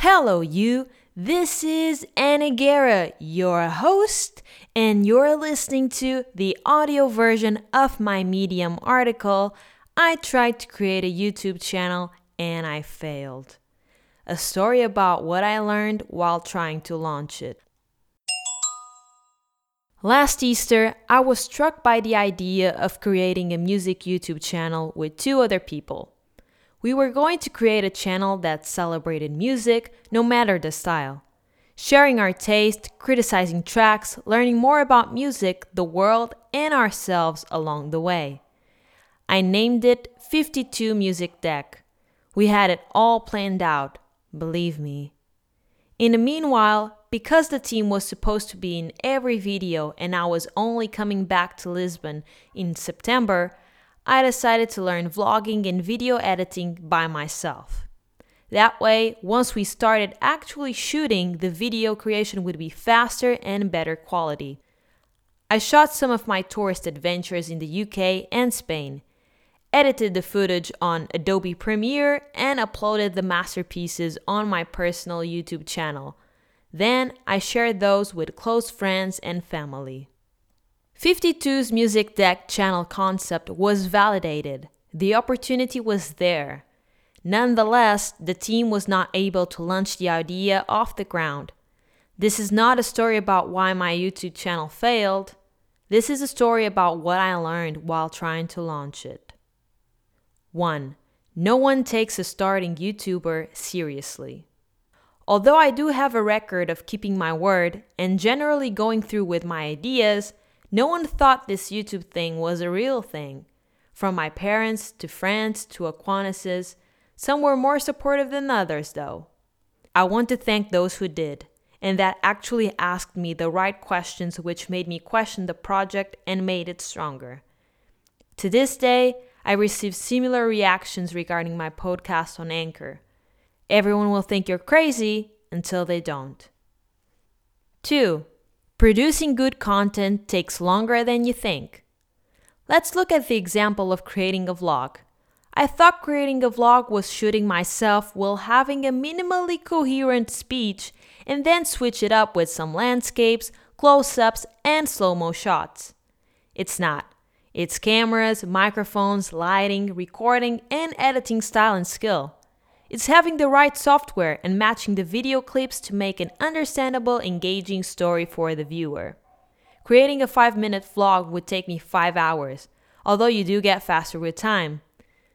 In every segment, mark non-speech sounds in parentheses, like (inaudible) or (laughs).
Hello, you. This is Ana Guerra, your host, and you're listening to the audio version of my Medium article. I tried to create a YouTube channel and I failed. A story about what I learned while trying to launch it. Last Easter, I was struck by the idea of creating a music YouTube channel with two other people. We were going to create a channel that celebrated music, no matter the style. Sharing our taste, criticizing tracks, learning more about music, the world, and ourselves along the way. I named it 52 Music Deck. We had it all planned out, believe me. In the meanwhile, because the team was supposed to be in every video and I was only coming back to Lisbon in September, I decided to learn vlogging and video editing by myself. That way, once we started actually shooting, the video creation would be faster and better quality. I shot some of my tourist adventures in the UK and Spain, edited the footage on Adobe Premiere, and uploaded the masterpieces on my personal YouTube channel. Then I shared those with close friends and family. 52's Music Deck channel concept was validated. The opportunity was there. Nonetheless, the team was not able to launch the idea off the ground. This is not a story about why my YouTube channel failed. This is a story about what I learned while trying to launch it. 1. No one takes a starting YouTuber seriously. Although I do have a record of keeping my word and generally going through with my ideas, no one thought this YouTube thing was a real thing. From my parents to friends to acquaintances, some were more supportive than others, though. I want to thank those who did, and that actually asked me the right questions which made me question the project and made it stronger. To this day, I receive similar reactions regarding my podcast on Anchor. Everyone will think you're crazy until they don't. 2. Producing good content takes longer than you think. Let's look at the example of creating a vlog. I thought creating a vlog was shooting myself while having a minimally coherent speech and then switch it up with some landscapes, close ups, and slow mo shots. It's not. It's cameras, microphones, lighting, recording, and editing style and skill. It's having the right software and matching the video clips to make an understandable, engaging story for the viewer. Creating a 5 minute vlog would take me 5 hours, although you do get faster with time.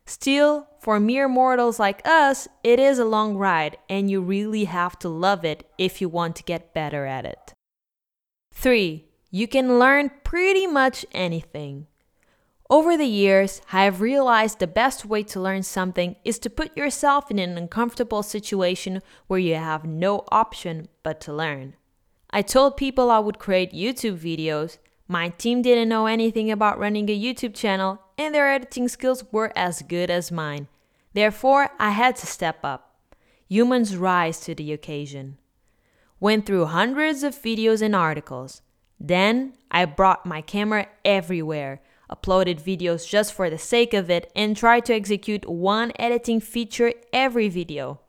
Still, for mere mortals like us, it is a long ride and you really have to love it if you want to get better at it. 3. You can learn pretty much anything. Over the years, I have realized the best way to learn something is to put yourself in an uncomfortable situation where you have no option but to learn. I told people I would create YouTube videos. My team didn't know anything about running a YouTube channel, and their editing skills were as good as mine. Therefore, I had to step up. Humans rise to the occasion. Went through hundreds of videos and articles. Then I brought my camera everywhere uploaded videos just for the sake of it, and tried to execute one editing feature every video.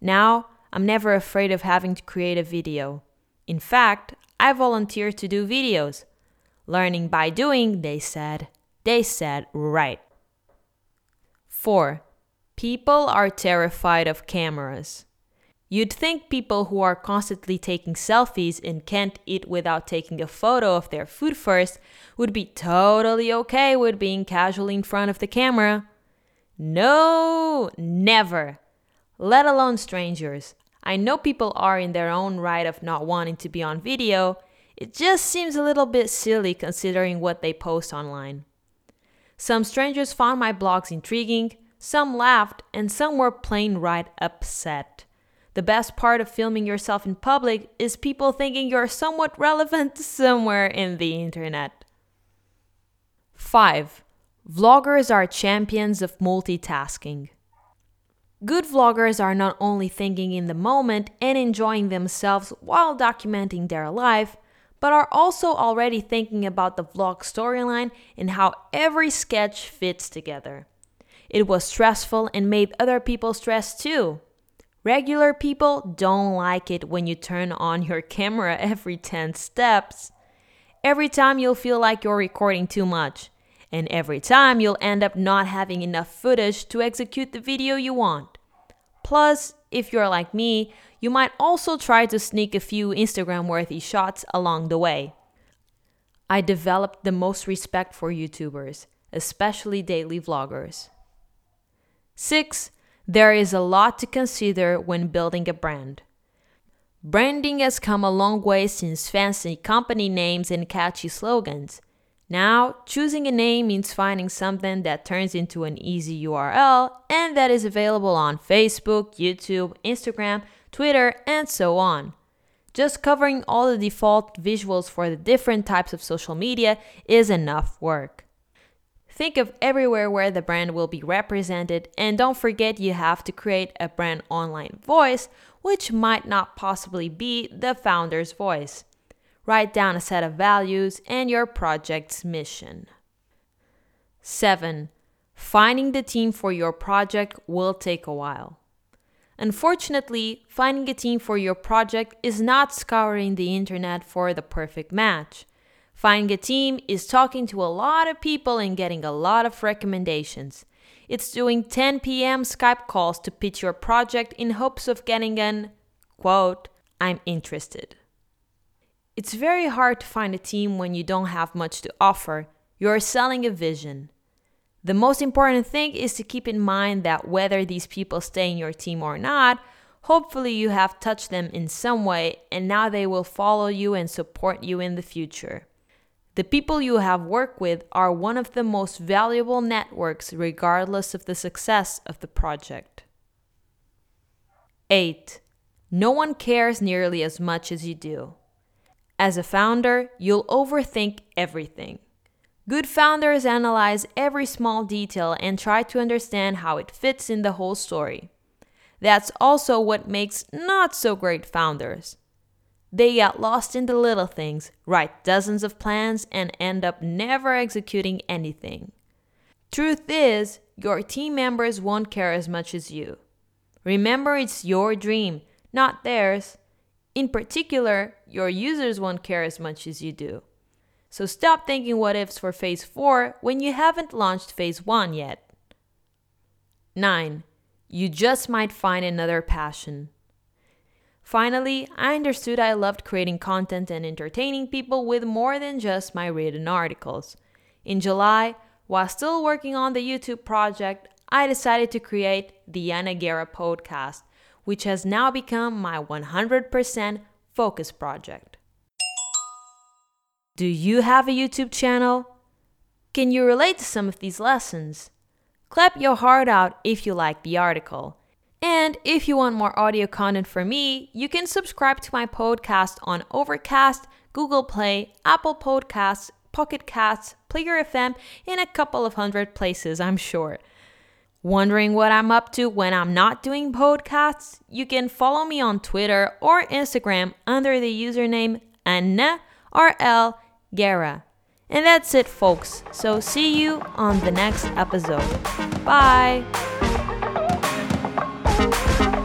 Now, I'm never afraid of having to create a video. In fact, I volunteer to do videos. Learning by doing, they said. They said right. 4. People are terrified of cameras. You'd think people who are constantly taking selfies and can't eat without taking a photo of their food first would be totally okay with being casually in front of the camera. No, never. Let alone strangers. I know people are in their own right of not wanting to be on video. It just seems a little bit silly considering what they post online. Some strangers found my vlogs intriguing, some laughed, and some were plain right upset. The best part of filming yourself in public is people thinking you're somewhat relevant (laughs) somewhere in the internet. 5. Vloggers are champions of multitasking. Good vloggers are not only thinking in the moment and enjoying themselves while documenting their life, but are also already thinking about the vlog storyline and how every sketch fits together. It was stressful and made other people stressed too. Regular people don't like it when you turn on your camera (laughs) every 10 steps. Every time you'll feel like you're recording too much, and every time you'll end up not having enough footage to execute the video you want. Plus, if you're like me, you might also try to sneak a few Instagram worthy shots along the way. I developed the most respect for YouTubers, especially daily vloggers. 6. There is a lot to consider when building a brand. Branding has come a long way since fancy company names and catchy slogans. Now, choosing a name means finding something that turns into an easy URL and that is available on Facebook, YouTube, Instagram, Twitter, and so on. Just covering all the default visuals for the different types of social media is enough work. Think of everywhere where the brand will be represented, and don't forget you have to create a brand online voice, which might not possibly be the founder's voice. Write down a set of values and your project's mission. 7. Finding the team for your project will take a while. Unfortunately, finding a team for your project is not scouring the internet for the perfect match. Finding a team is talking to a lot of people and getting a lot of recommendations. It's doing 10 p.m. Skype calls to pitch your project in hopes of getting an quote, I'm interested. It's very hard to find a team when you don't have much to offer. You're selling a vision. The most important thing is to keep in mind that whether these people stay in your team or not, hopefully you have touched them in some way and now they will follow you and support you in the future. The people you have worked with are one of the most valuable networks, regardless of the success of the project. 8. No one cares nearly as much as you do. As a founder, you'll overthink everything. Good founders analyze every small detail and try to understand how it fits in the whole story. That's also what makes not so great founders. They get lost in the little things, write dozens of plans, and end up never executing anything. Truth is, your team members won't care as much as you. Remember, it's your dream, not theirs. In particular, your users won't care as much as you do. So stop thinking what ifs for phase 4 when you haven't launched phase 1 yet. 9. You just might find another passion. Finally, I understood I loved creating content and entertaining people with more than just my written articles. In July, while still working on the YouTube project, I decided to create the Ana Guerra podcast, which has now become my 100% focus project. Do you have a YouTube channel? Can you relate to some of these lessons? Clap your heart out if you like the article. And if you want more audio content from me, you can subscribe to my podcast on Overcast, Google Play, Apple Podcasts, Pocket Casts, Player FM, in a couple of hundred places, I'm sure. Wondering what I'm up to when I'm not doing podcasts? You can follow me on Twitter or Instagram under the username Ana RL Guerra. And that's it, folks. So see you on the next episode. Bye thank you